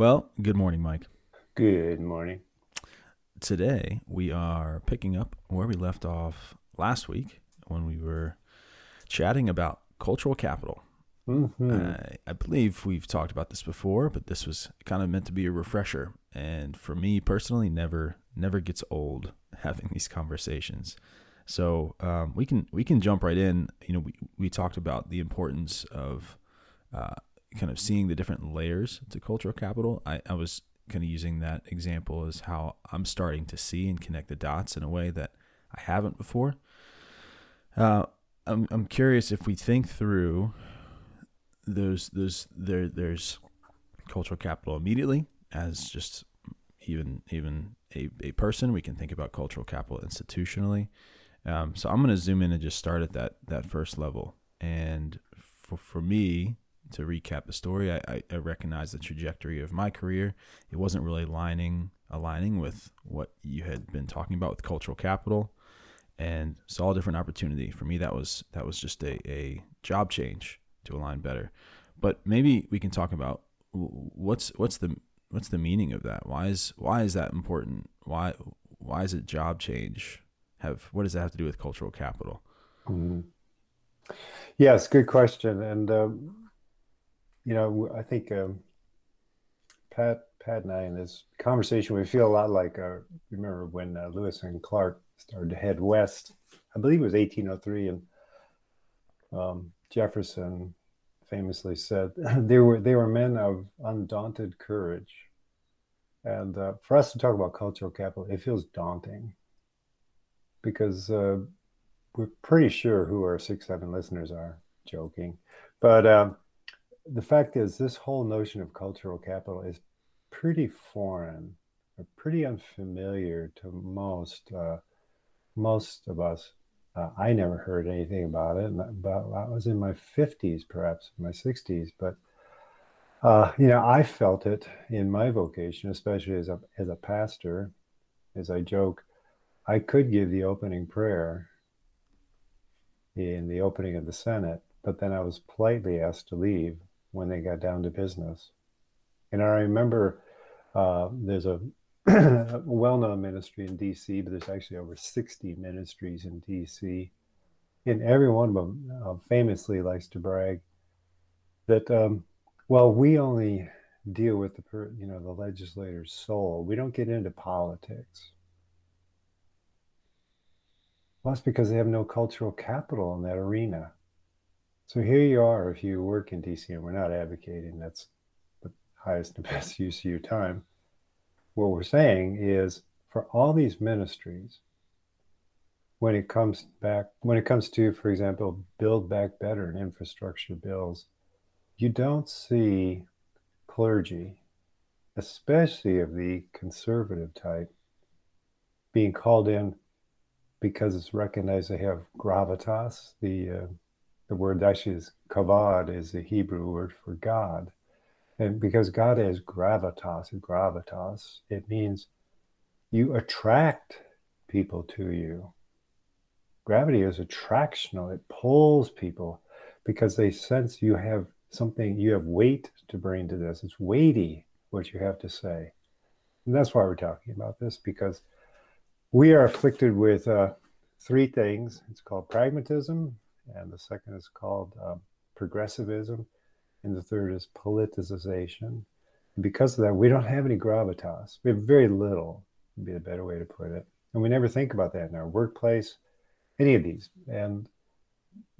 Well, good morning, Mike. Good morning. Today, we are picking up where we left off last week when we were chatting about cultural capital. Mm-hmm. I, I believe we've talked about this before, but this was kind of meant to be a refresher. And for me personally, never never gets old having these conversations. So um, we can we can jump right in. You know, we we talked about the importance of uh, kind of seeing the different layers to cultural capital. I, I was kind of using that example as how I'm starting to see and connect the dots in a way that I haven't before. Uh, I'm I'm curious if we think through those those there there's cultural capital immediately as just even even a, a person we can think about cultural capital institutionally um, so i'm going to zoom in and just start at that that first level and for, for me to recap the story I, I, I recognize the trajectory of my career it wasn't really aligning aligning with what you had been talking about with cultural capital and saw a different opportunity for me that was that was just a, a job change to align better. But maybe we can talk about what's what's the what's the meaning of that? Why is why is that important? Why why is it job change? Have what does that have to do with cultural capital? Mm-hmm. Yes, good question. And um, you know, I think um, Pat Pat and I in this conversation we feel a lot like uh, remember when uh, Lewis and Clark started to head west. I believe it was 1803, and um, Jefferson famously said they were they were men of undaunted courage. And uh, for us to talk about cultural capital, it feels daunting because uh, we're pretty sure who our six seven listeners are. Joking, but uh, the fact is, this whole notion of cultural capital is pretty foreign, or pretty unfamiliar to most uh, most of us uh, I never heard anything about it. But I was in my 50s, perhaps my 60s. But uh, you know, I felt it in my vocation, especially as a as a pastor. As I joke, I could give the opening prayer in the opening of the Senate, but then I was politely asked to leave when they got down to business. And I remember uh, there's a a well-known ministry in DC, but there's actually over 60 ministries in DC. And every one of them uh, famously likes to brag that, um, well, we only deal with the, per, you know, the legislator's soul. We don't get into politics. Well, that's because they have no cultural capital in that arena. So here you are, if you work in DC, and we're not advocating that's the highest and best use of your time what we're saying is for all these ministries, when it comes back, when it comes to, for example, build back better and infrastructure bills, you don't see clergy, especially of the conservative type, being called in because it's recognized they have gravitas. The uh, the word actually is kavod is the Hebrew word for God. And because God has gravitas, gravitas, it means you attract people to you. Gravity is attractional, it pulls people because they sense you have something, you have weight to bring to this. It's weighty what you have to say. And that's why we're talking about this because we are afflicted with uh, three things. It's called pragmatism, and the second is called uh, progressivism, and the third is politicization. And because of that, we don't have any gravitas. We have very little, would be a better way to put it. And we never think about that in our workplace, any of these. And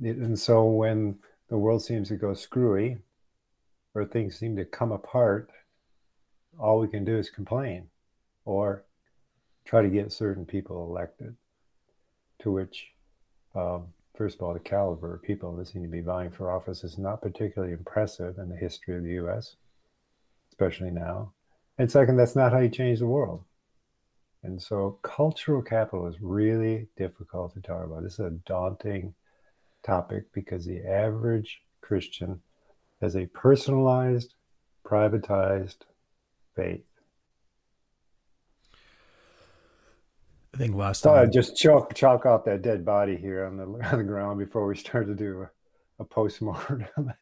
and so when the world seems to go screwy, or things seem to come apart, all we can do is complain, or try to get certain people elected. To which um, first of all, the caliber of people that seem to be vying for office is not particularly impressive in the history of the US, especially now. And second, that's not how you change the world. And so cultural capital is really difficult to talk about. This is a daunting topic because the average Christian has a personalized, privatized faith. Think last I time. just chalk chalk off that dead body here on the on the ground before we start to do a, a postmortem.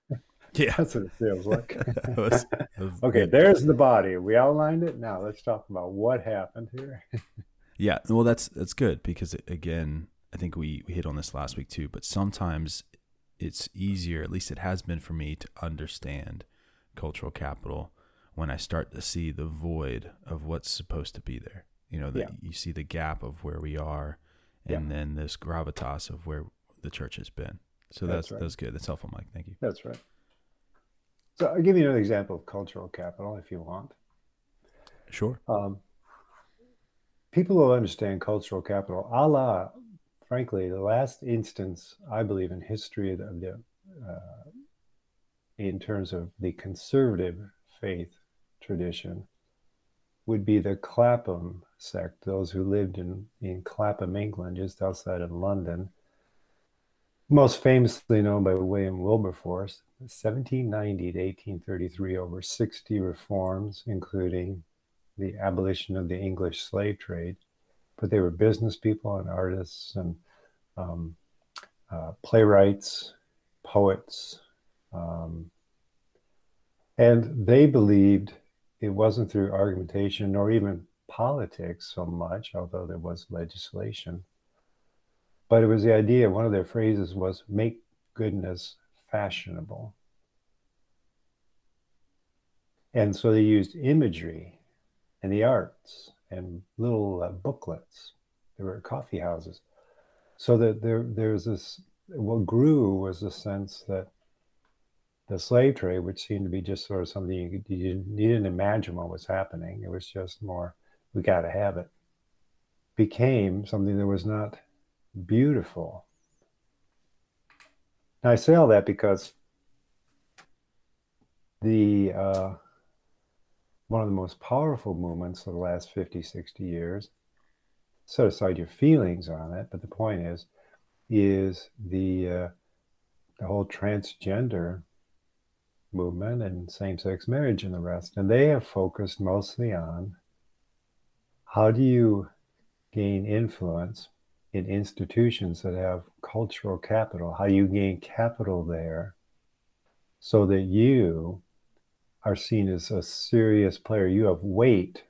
Yeah. That's what it feels like. That was- that was okay, good. there's the body. We outlined it. Now let's talk about what happened here. Yeah, well, that's that's good because again, I think we we hit on this last week too. But sometimes it's easier, at least it has been for me, to understand cultural capital when I start to see the void of what's supposed to be there. You know, that Yeah. you see the gap of where we are, and then this gravitas of where the church has been. So That's that's right. that's good. That's helpful, Mike. Thank you. That's right. So I'll give you another example of cultural capital if you want. Sure. Um, people will understand cultural capital a la, frankly, the last instance, I believe, in history of the, of the uh, in terms of the conservative faith tradition would be the Clapham sect, those who lived in, in Clapham, England, just outside of London. Most famously known by William Wilberforce, 1790 to 1833, over 60 reforms, including the abolition of the English slave trade, but they were business people and artists and um, uh, playwrights, poets, um, and they believed it wasn't through argumentation nor even politics so much, although there was legislation, but it was the idea. One of their phrases was "make goodness fashionable," and so they used imagery and the arts and little uh, booklets. There were coffee houses. So that there, there's this, what grew was the sense that the slave trade, which seemed to be just sort of something you, you, you didn't imagine what was happening, it was just more, we got to have it, became something that was not beautiful. Now, I say all that because the, uh, one of the most powerful movements of the last 50, 60 years. Set aside your feelings on it, but the point is, is the uh, the whole transgender movement and same-sex marriage and the rest, and they have focused mostly on how do you gain influence in institutions that have cultural capital? How you gain capital there so that you are seen as a serious player. You have weight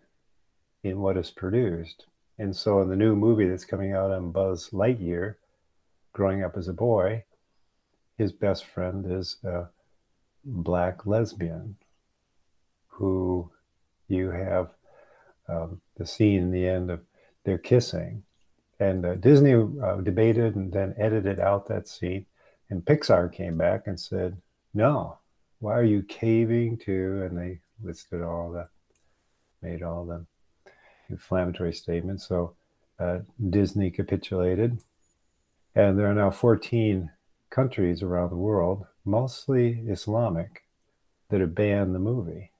in what is produced. And so, in the new movie that's coming out on Buzz Lightyear, growing up as a boy, his best friend is a black lesbian who you have um, the scene in the end of they're kissing. And uh, Disney uh, debated and then edited out that scene. And Pixar came back and said, no, why are you caving to? And they listed all the, made all the inflammatory statements. So uh, Disney capitulated. And there are now 14 countries around the world, mostly Islamic, that have banned the movie.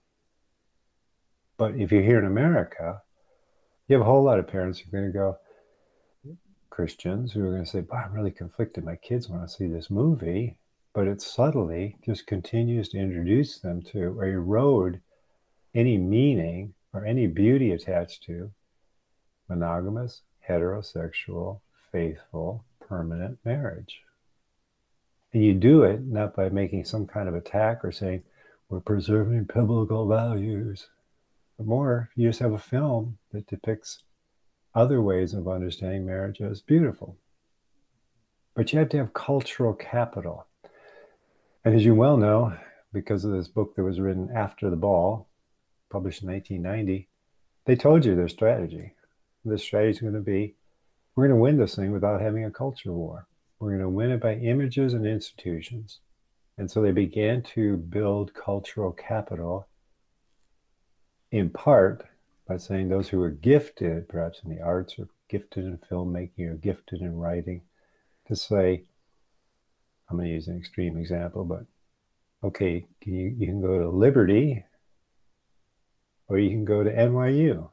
But if you're here in America, you have a whole lot of parents who are going to go, Christians who are going to say, "Boy, I'm really conflicted. My kids want to see this movie," but it subtly just continues to introduce them to or erode any meaning or any beauty attached to monogamous, heterosexual, faithful, permanent marriage. And you do it not by making some kind of attack or saying, "We're preserving biblical values," more, you just have a film that depicts other ways of understanding marriage as beautiful. But you have to have cultural capital. And as you well know, because of this book that was written after the ball, published in 1990, they told you their strategy. This strategy is going to be we're going to win this thing without having a culture war. We're going to win it by images and institutions. And so they began to build cultural capital in part by saying those who are gifted, perhaps in the arts or gifted in filmmaking or gifted in writing, to say, I'm going to use an extreme example, but okay, can you, you can go to Liberty or you can go to NYU.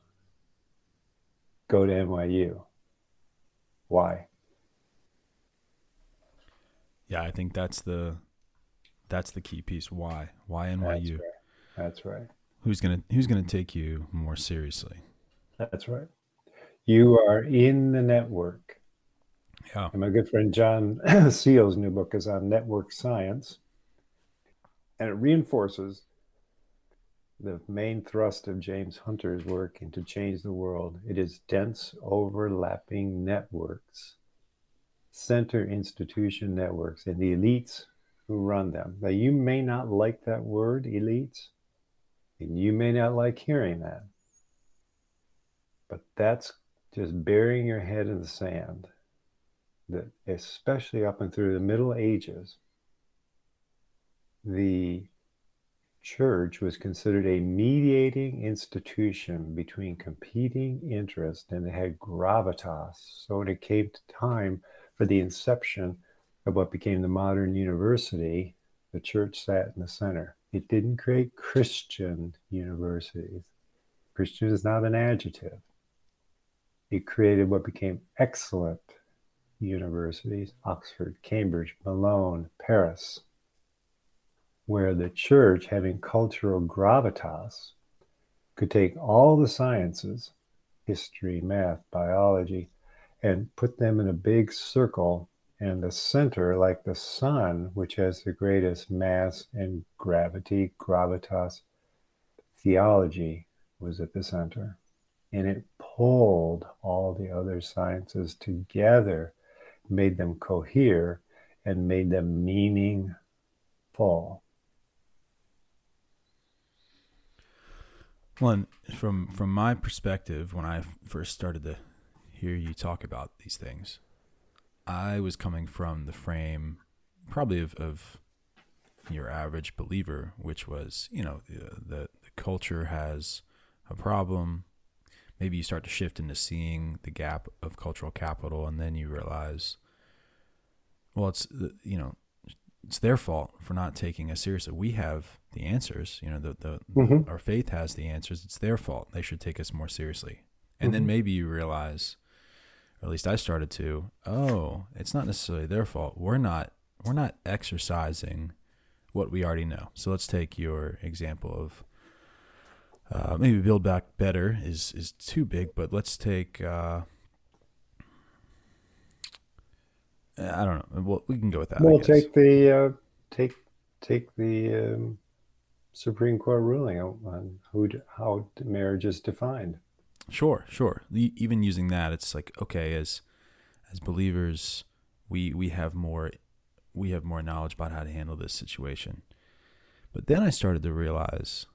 Go to NYU. Why? Yeah, I think that's the that's the key piece. Why? Why NYU? That's right. That's right. Who's gonna Who's gonna take you more seriously? That's right. You are in the network. Yeah. And my good friend John Seale's new book is on network science, and it reinforces the main thrust of James Hunter's work into change the world. It is dense, overlapping networks, center institution networks, and the elites who run them. Now, you may not like that word, elites, and you may not like hearing that, but that's just burying your head in the sand. That, especially up and through the Middle Ages, the church was considered a mediating institution between competing interests and it had gravitas. So when it came to time for the inception of what became the modern university, the church sat in the center. It didn't create Christian universities. Christian is not an adjective. It created what became excellent universities Oxford, Cambridge, Bologna, Paris where the church, having cultural gravitas, could take all the sciences history, math, biology and put them in a big circle. And the center, like the sun, which has the greatest mass and gravity, gravitas, theology was at the center. And it pulled all the other sciences together, made them cohere, and made them meaningful. One from from my perspective, when I first started to hear you talk about these things, I was coming from the frame, probably of, of your average believer, which was you know the, the the culture has a problem. Maybe you start to shift into seeing the gap of cultural capital, and then you realize, well, it's you know it's their fault for not taking us seriously. We have the answers. You know, the, the mm-hmm. our faith has the answers. It's their fault. They should take us more seriously. And mm-hmm. then maybe you realize, or at least I started to, oh, it's not necessarily their fault. We're not we're not exercising what we already know. So let's take your example of uh, maybe build back better is is too big, but let's take. Uh, I don't know. Well, we can go with that. We'll take the uh, take take the um, Supreme Court ruling on who how marriage is defined. Sure, sure. Even using that, it's like okay, as as believers, we we have more we have more knowledge about how to handle this situation. But then I started to realize,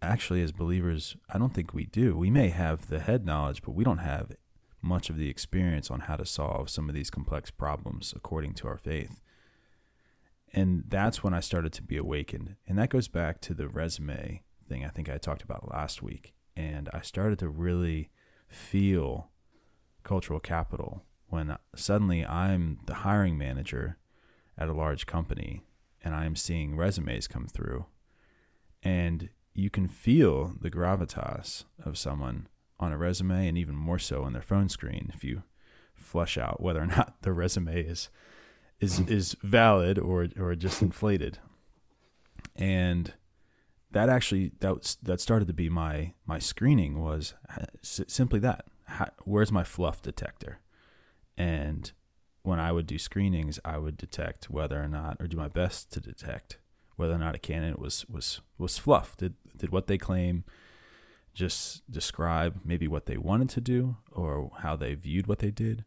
actually, as believers, I don't think we do. We may have the head knowledge, but we don't have much of the experience on how to solve some of these complex problems according to our faith. And that's when I started to be awakened. And that goes back to the resume thing I think I talked about last week. And I started to really feel cultural capital when suddenly I'm the hiring manager at a large company and I'm seeing resumes come through. And you can feel the gravitas of someone on a resume and even more so on their phone screen if you flush out whether or not the resume is is is valid or or just inflated. And that actually that that started to be my my screening was uh, simply that. How, where's my fluff detector? And when i would do screenings i would detect whether or not or do my best to detect whether or not a candidate was was was fluff. Did did what they claim just describe maybe what they wanted to do or how they viewed what they did?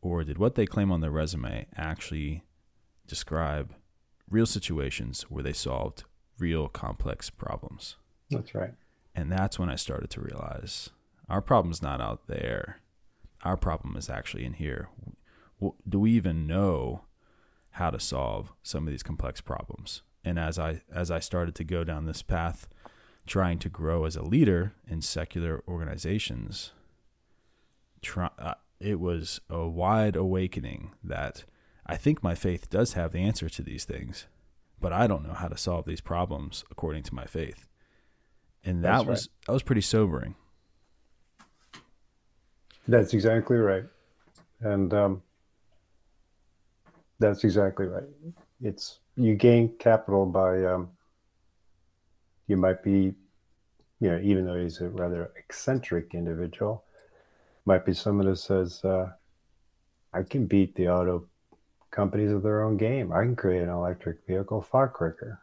Or did what they claim on their resume actually describe real situations where they solved real complex problems? That's right. And that's when I started to realize our problem's not out there. Our problem is actually in here. Do we even know how to solve some of these complex problems? And as I as I started to go down this path trying to grow as a leader in secular organizations, try, uh, it was a wide awakening that I think my faith does have the answer to these things, but I don't know how to solve these problems according to my faith. And that That's was right. that was pretty sobering. That's exactly right. And um, that's exactly right. It's you gain capital by um, you might be, you know, even though he's a rather eccentric individual, might be someone who says, uh, "I can beat the auto companies of their own game. I can create an electric vehicle far quicker.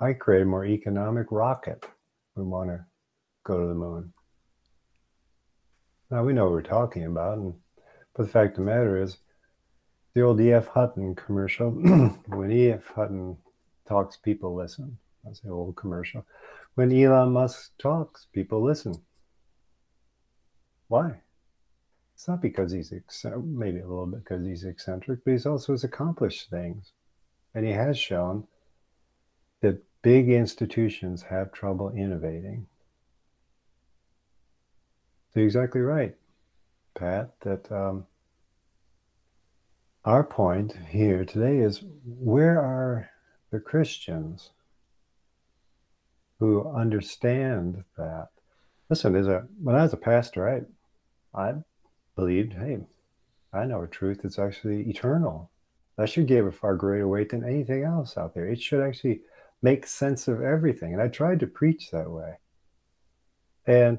I create a more economic rocket. We want to go to the moon." Now we know what we're talking about, and but the fact of the matter is the old E.F. Hutton commercial. when E.F. Hutton talks, people listen. That's the old commercial. When Elon Musk talks, people listen. Why? It's not because he's maybe a little bit because he's eccentric, but he's also has accomplished things, and he has shown that big institutions have trouble innovating. So you're exactly right, Pat. That um, our point here today is where are the Christians who understand that? Listen, as a when I was a pastor, I I believed, hey, I know a truth that's actually eternal. That should give a far greater weight than anything else out there. It should actually make sense of everything. And I tried to preach that way. And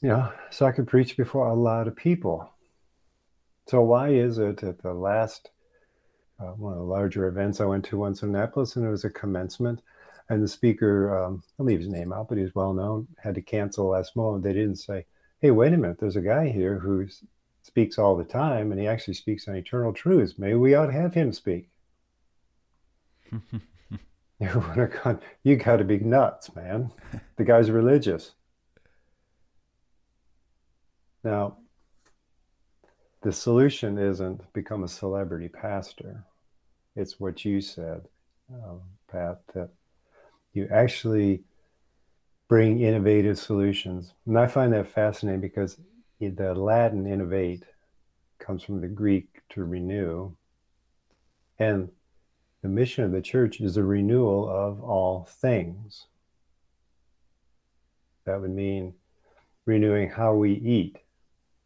you know, so I could preach before a lot of people. So why is it at the last uh, one of the larger events I went to once in Annapolis, and it was a commencement, and the speaker, um, I'll leave his name out, but he's well known, had to cancel last moment. They didn't say, "Hey, wait a minute, there's a guy here who speaks all the time, and he actually speaks on eternal truths. Maybe we ought to have him speak." you've got to be nuts, man! The guy's religious." Now, the solution isn't become a celebrity pastor. It's what you said, um, Pat, that you actually bring innovative solutions. And I find that fascinating because the Latin innovate comes from the Greek to renew. And the mission of the church is the renewal of all things. That would mean renewing how we eat,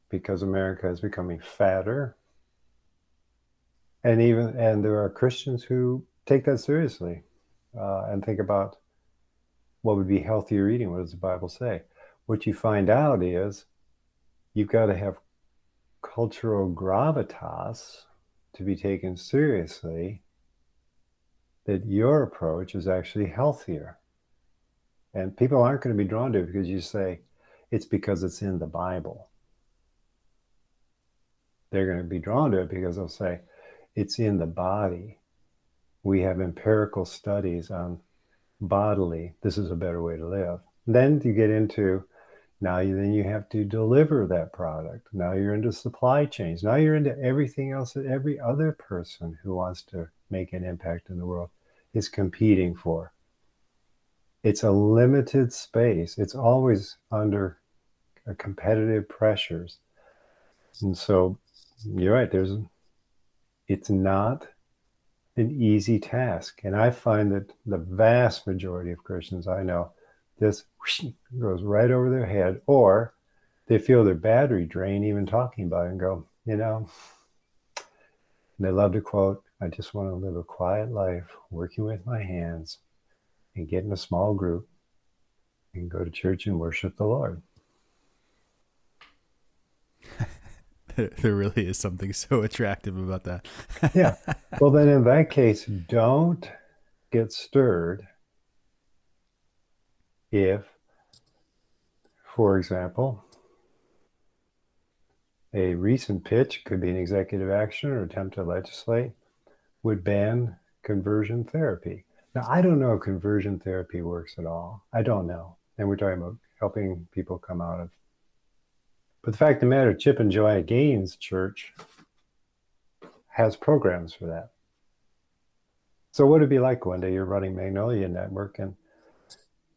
because America is becoming fatter. And even and there are Christians who take that seriously uh, and think about what would be healthier eating. What does the Bible say? What you find out is you've got to have cultural gravitas to be taken seriously. That your approach is actually healthier. And people aren't going to be drawn to it because you say it's because it's in the Bible they're going to be drawn to it because they'll say it's in the body. We have empirical studies on bodily. This is a better way to live. Then you get into now you then you have to deliver that product. Now you're into supply chains. Now you're into everything else that every other person who wants to make an impact in the world is competing for. It's a limited space. It's always under uh, competitive pressures. And so you're right. There's, it's not an easy task, and I find that the vast majority of Christians I know this goes right over their head, or they feel their battery drain even talking about it and go, you know. they love to quote, "I just want to live a quiet life, working with my hands, and get in a small group, and go to church and worship the Lord." there really is something so attractive about that. yeah. Well, then in that case, don't get stirred if, for example, a recent pitch could be an executive action or attempt to legislate would ban conversion therapy. Now, I don't know if conversion therapy works at all. I don't know. And we're talking about helping people come out of but the fact of the matter, Chip and Joanna Gaines Church has programs for that. So what would it be like one day you're running Magnolia Network and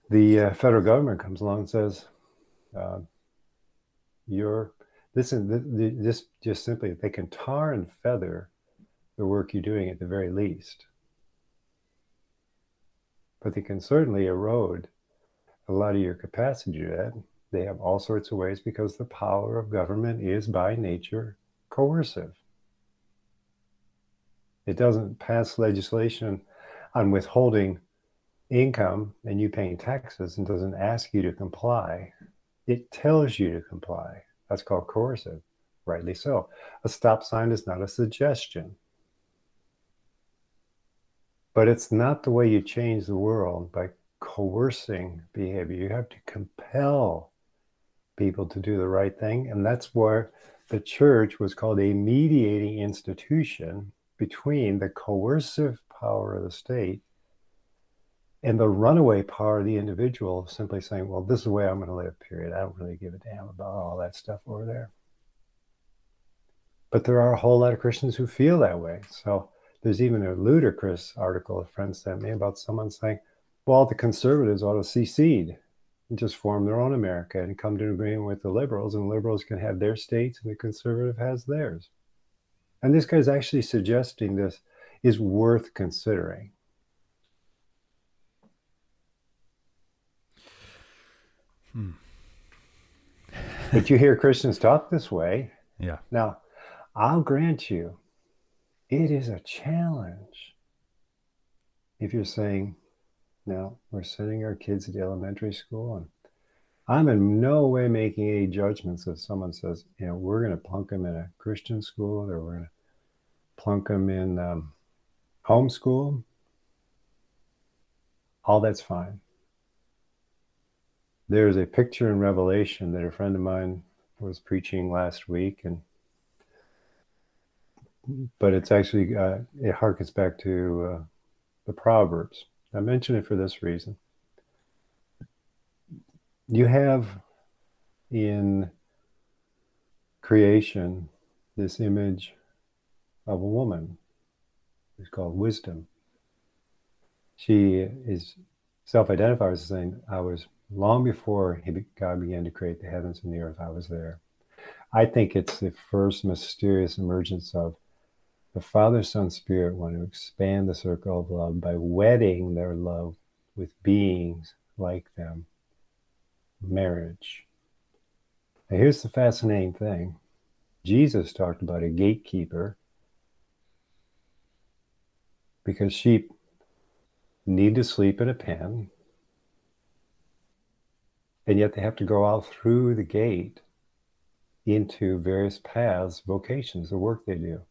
the uh, federal government comes along and says, uh, your Listen, this just simply they can tar and feather the work you're doing at the very least, but they can certainly erode a lot of your capacity to that. They have all sorts of ways because the power of government is by nature coercive. It doesn't pass legislation on withholding income and you paying taxes and doesn't ask you to comply. It tells you to comply. That's called coercive, rightly so. A stop sign is not a suggestion. But it's not the way you change the world by coercing behavior. You have to compel people to do the right thing. And that's where the church was called a mediating institution between the coercive power of the state and the runaway power of the individual simply saying, well, this is the way I'm going to live, period. I don't really give a damn about all that stuff over there. But there are a whole lot of Christians who feel that way. So there's even a ludicrous article a friend sent me about someone saying, well, the conservatives ought to secede just form their own America and come to an agreement with the liberals, and the liberals can have their states and the conservative has theirs. And this guy's actually suggesting this is worth considering. Hmm. but you hear Christians talk this way. Yeah. Now, I'll grant you, it is a challenge if you're saying, now we're sending our kids to the elementary school, and I'm in no way making any judgments if someone says, you know, we're going to plunk them in a Christian school or we're going to plunk them in um, homeschool. All that's fine. There's a picture in Revelation that a friend of mine was preaching last week, and but it's actually uh, it harkens back to uh, the Proverbs. I mention it for this reason. You have in creation this image of a woman. It's called wisdom. She is self-identifies as saying, "I was long before God began to create the heavens and the earth. I was there." I think it's the first mysterious emergence of the Father, Son, Spirit want to expand the circle of love by wedding their love with beings like them. Marriage. Now, here's the fascinating thing Jesus talked about a gatekeeper because sheep need to sleep in a pen, and yet they have to go out through the gate into various paths, vocations, the work they do.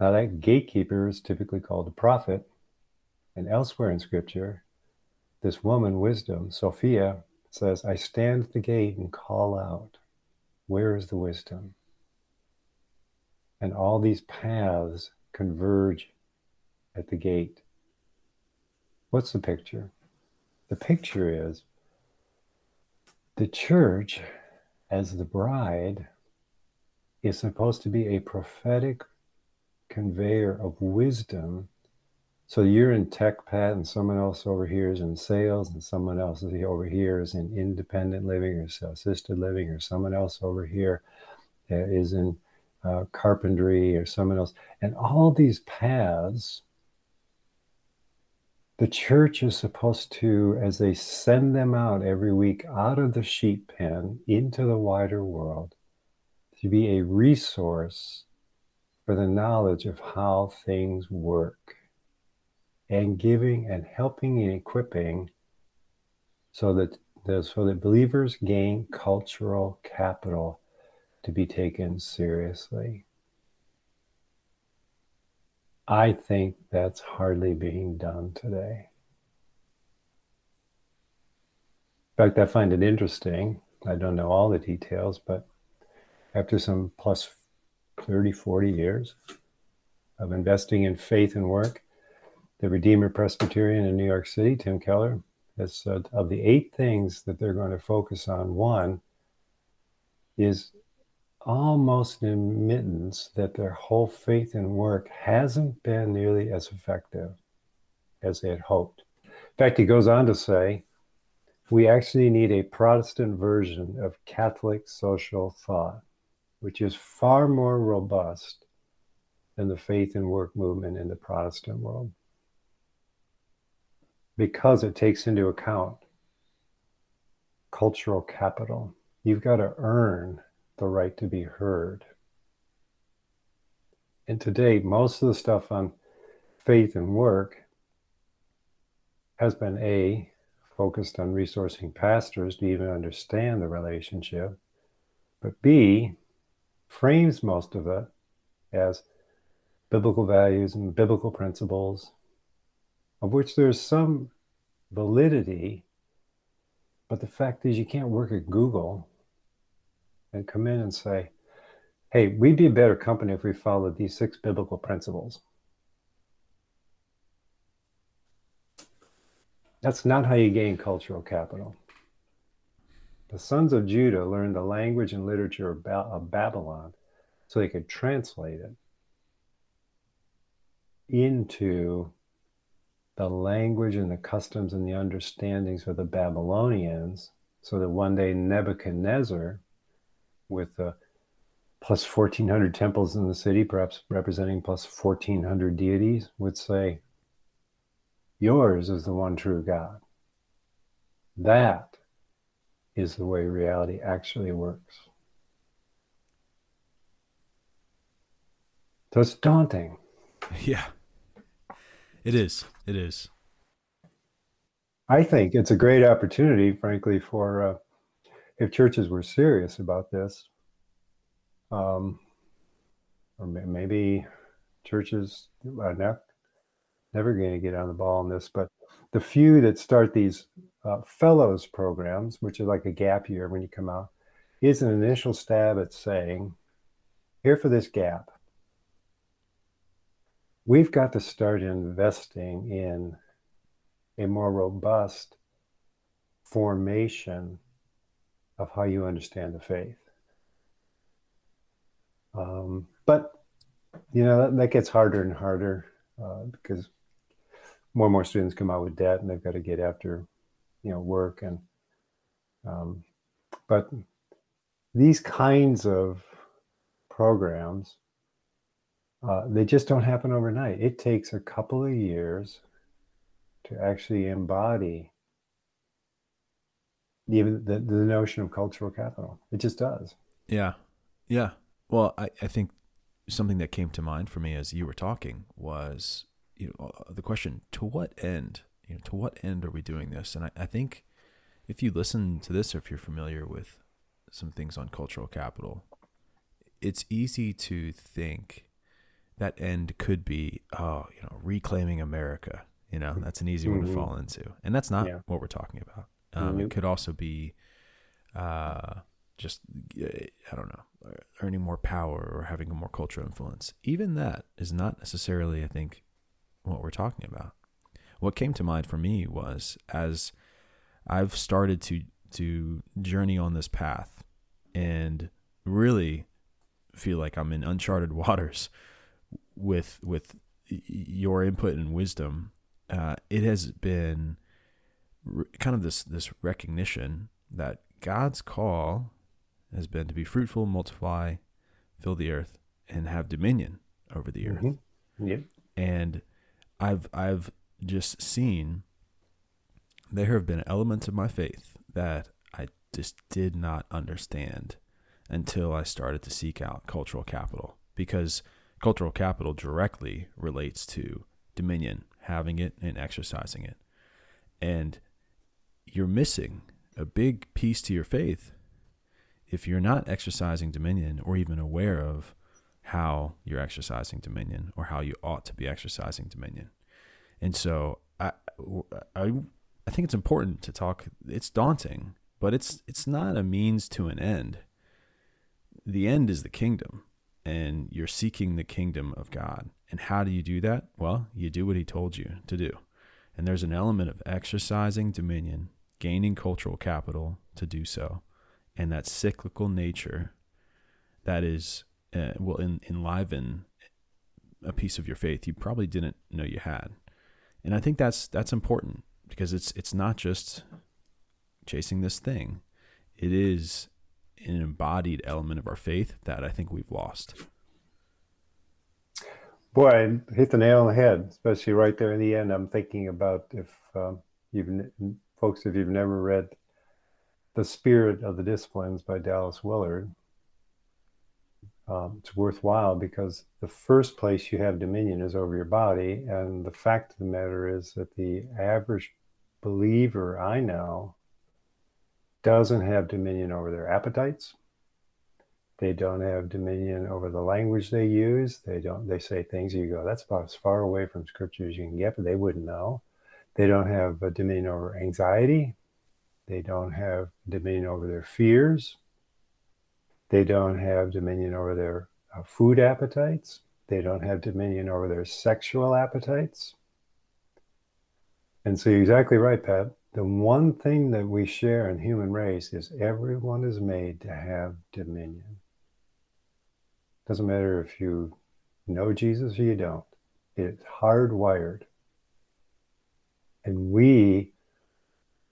Now, that gatekeeper is typically called a prophet. And elsewhere in scripture, this woman, wisdom, Sophia, says, I stand at the gate and call out, Where is the wisdom? And all these paths converge at the gate. What's the picture? The picture is the church, as the bride, is supposed to be a prophetic conveyor of wisdom. So you're in tech pat and someone else over here is in sales and someone else over here is in independent living or assisted living or someone else over here uh, in uh, carpentry or someone else. And all these paths, the church is supposed to, as they send them out every week out of the sheep pen into the wider world, to be a resource for the knowledge of how things work and giving and helping and equipping so that the, so that believers gain cultural capital to be taken seriously. I think that's hardly being done today. In fact, I find it interesting. I don't know all the details, but after some plus 30, 40 years of investing in faith and work. The Redeemer Presbyterian in New York City, Tim Keller, has said of the eight things that they're going to focus on, one is almost an admittance that their whole faith and work hasn't been nearly as effective as they had hoped. In fact, he goes on to say, we actually need a Protestant version of Catholic social thought, which is far more robust than the faith and work movement in the Protestant world because it takes into account cultural capital. You've got to earn the right to be heard. And today, most of the stuff on faith and work has been A, focused on resourcing pastors to even understand the relationship, but B, frames most of it as biblical values and biblical principles, of which there's some validity. But the fact is, you can't work at Google and come in and say, hey, we'd be a better company if we followed these six biblical principles. That's not how you gain cultural capital. The sons of Judah learned the language and literature of Babylon so they could translate it into the language and the customs and the understandings of the Babylonians so that one day Nebuchadnezzar, with the plus 1400 temples in the city, perhaps representing plus 1400 deities, would say, Yours is the one true God. That is the way reality actually works. So it's daunting. Yeah. It is. It is. I think it's a great opportunity, frankly, for uh, if churches were serious about this, um, or maybe churches are never, never going to get on the ball on this, but the few that start these uh, fellows programs, which is like a gap year when you come out, is an initial stab at saying, here for this gap, we've got to start investing in a more robust formation of how you understand the faith. Um, but you know that, that, gets harder and harder uh, because more and more students come out with debt, and they've got to get after you know work and. Um, but these kinds of programs uh, they just don't happen overnight. It takes a couple of years to actually embody even the, the notion of cultural capital. It just does. Yeah. Yeah. Well, I, I think something that came to mind for me as you were talking was you know, uh, the question to what end? You know, to what end are we doing this? And I, I think if you listen to this or if you're familiar with some things on cultural capital, it's easy to think that end could be, oh, you know, reclaiming America. You know, that's an easy mm-hmm. one to mm-hmm. fall into, and that's not yeah. what we're talking about. Um, mm-hmm. It could also be, uh, just I don't know, earning more power or having a more cultural influence. Even that is not necessarily, I think, what we're talking about. What came to mind for me was as I've started to to journey on this path and really feel like I'm in uncharted waters with with your input and wisdom, uh, it has been re- kind of this this recognition that God's call has been to be fruitful, multiply, fill the earth, and have dominion over the earth. Mm-hmm. Yep. And I've I've just seen there have been elements of my faith that I just did not understand until I started to seek out cultural capital because cultural capital directly relates to dominion, having it and exercising it. And you're missing a big piece to your faith if you're not exercising dominion or even aware of how you're exercising dominion or how you ought to be exercising dominion. And so I, I, I think it's important to talk. It's daunting, but it's it's not a means to an end. The end is the kingdom and you're seeking the kingdom of God. And how do you do that? Well, you do what he told you to do. And there's an element of exercising dominion, gaining cultural capital to do so, and that cyclical nature that is uh, will enliven a piece of your faith you probably didn't know you had. And I think that's that's important because it's it's not just chasing this thing, it is an embodied element of our faith that I think we've lost. Boy, I hit the nail on the head, especially right there in the end. I'm thinking about if um, you've folks, if you've never read "The Spirit of the Disciplines" by Dallas Willard, um, it's worthwhile because the first place you have dominion is over your body, and the fact of the matter is that the average believer I know doesn't have dominion over their appetites they don't have dominion over the language they use. They don't. They say things you go, that's about as far away from scripture as you can get, but they wouldn't know. They don't have a dominion over anxiety. They don't have dominion over their fears. They don't have dominion over their uh, food appetites. They don't have dominion over their sexual appetites. And so you're exactly right, Pat. The one thing that we share in human race is everyone is made to have dominion. Doesn't matter if you know Jesus or you don't. It's hardwired. And we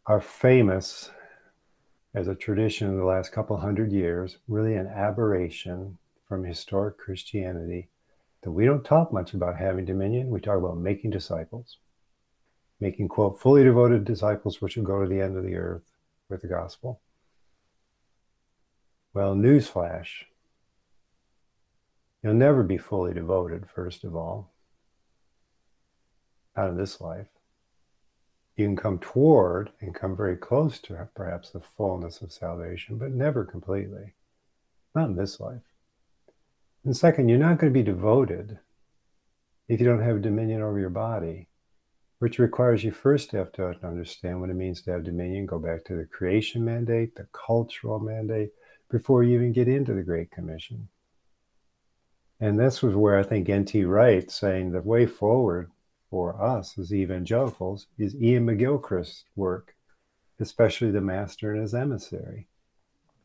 are famous as a tradition in the last couple hundred years, really an aberration from historic Christianity, that we don't talk much about having dominion. We talk about making disciples, making, quote, fully devoted disciples, which will go to the end of the earth with the gospel. Well, newsflash You'll never be fully devoted, first of all, out of this life. You can come toward and come very close to perhaps the fullness of salvation, but never completely. Not in this life. And second, you're not going to be devoted if you don't have dominion over your body, which requires you first to have to understand what it means to have dominion, go back to the creation mandate, the cultural mandate, before you even get into the Great Commission. And this was where I think N.T. Wright saying the way forward for us as evangelicals is Iain McGilchrist's work, especially the master and his emissary.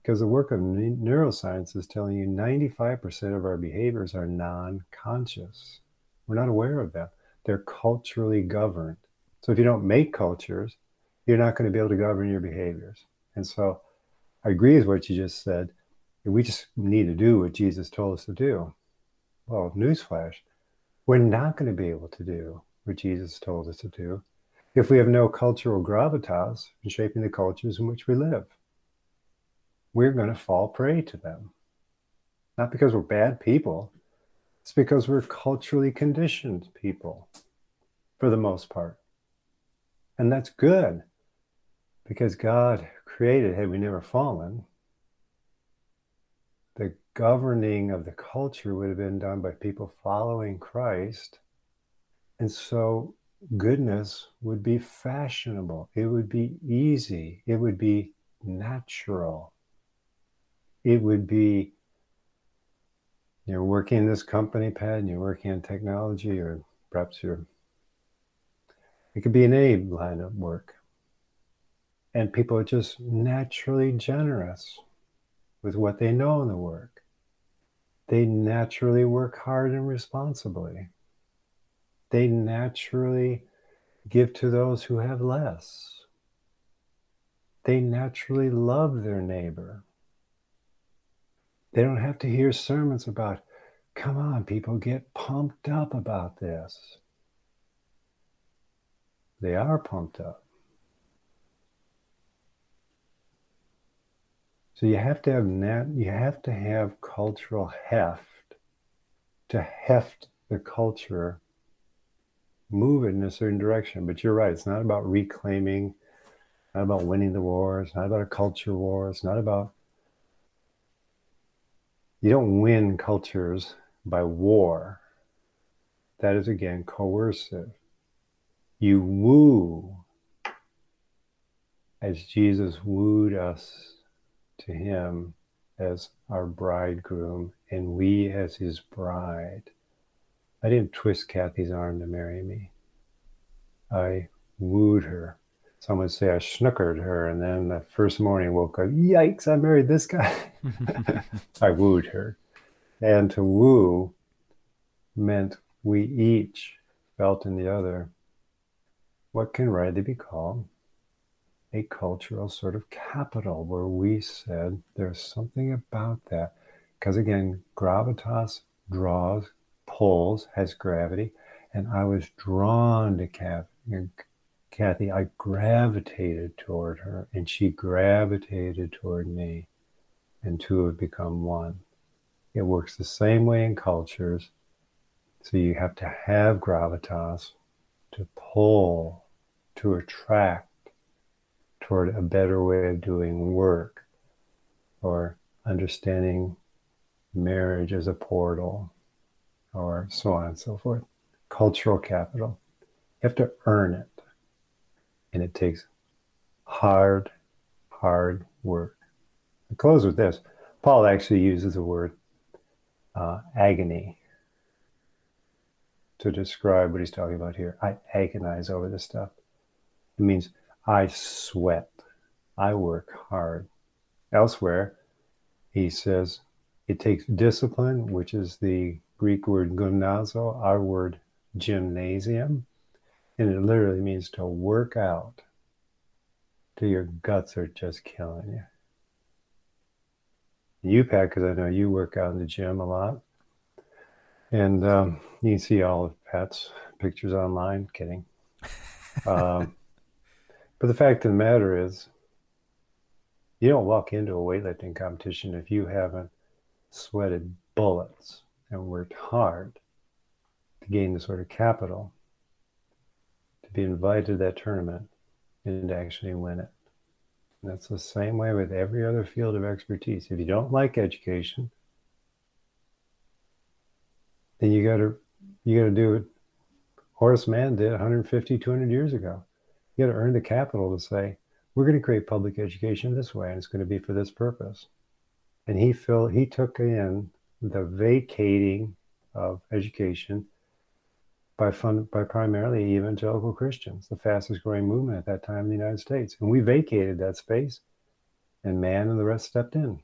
Because the work of neuroscience is telling you 95% of our behaviors are non conscious. We're not aware of them. They're culturally governed. So if you don't make cultures, you're not going to be able to govern your behaviors. And so I agree with what you just said. We just need to do what Jesus told us to do well, newsflash, we're not going to be able to do what Jesus told us to do if we have no cultural gravitas in shaping the cultures in which we live. We're going to fall prey to them. Not because we're bad people, it's because we're culturally conditioned people for the most part. And that's good because God created, had we never fallen, the governing of the culture would have been done by people following Christ. And so goodness would be fashionable, it would be easy, it would be natural, it would be you're working in this company, Pat, and you're working in technology, or perhaps you're, it could be an A line of work. And people are just naturally generous with what they know in the work they naturally work hard and responsibly. They naturally give to those who have less. They naturally love their neighbor. They don't have to hear sermons about, come on, people, get pumped up about this. They are pumped up. So you have to have nat- you have to have cultural heft to heft the culture, move it in a certain direction. But you're right; it's not about reclaiming, not about winning the war. It's not about a culture war. It's not about you don't win cultures by war. That is again coercive. You woo as Jesus wooed us to him as our bridegroom and we as his bride. I didn't twist Kathy's arm to marry me. I wooed her. Some would say I snookered her, and then the first morning woke up, yikes, I married this guy. I wooed her. And to woo meant we each felt in the other what can rightly be called a cultural sort of capital where we said there's something about that. Because again, gravitas draws, pulls, has gravity. And I was drawn to Kathy. Kathy, I gravitated toward her, and she gravitated toward me, and two have become one. It works the same way in cultures. So you have to have gravitas to pull, to attract toward a better way of doing work or understanding marriage as a portal or so on and so forth. Cultural capital. You have to earn it. And it takes hard, hard work. I close with this. Paul actually uses the word uh, agony to describe what he's talking about here. I agonize over this stuff. It means I sweat. I work hard. Elsewhere, he says it takes discipline, which is the Greek word gymnazo, our word gymnasium, and it literally means to work out till your guts are just killing you. You, Pat, because I know you work out in the gym a lot. And um, you can see all of Pat's pictures online. Kidding. um, but the fact of the matter is, you don't walk into a weightlifting competition if you haven't sweated bullets and worked hard to gain the sort of capital to be invited to that tournament and to actually win it. And that's the same way with every other field of expertise. If you don't like education, then you got to you got to do it. Horace Mann did 150, 200 years ago. You got to earn the capital to say we're going to create public education this way, and it's going to be for this purpose. And he filled, he took in the vacating of education by fund, by primarily evangelical Christians, the fastest growing movement at that time in the United States. And we vacated that space, and Mann and the rest stepped in.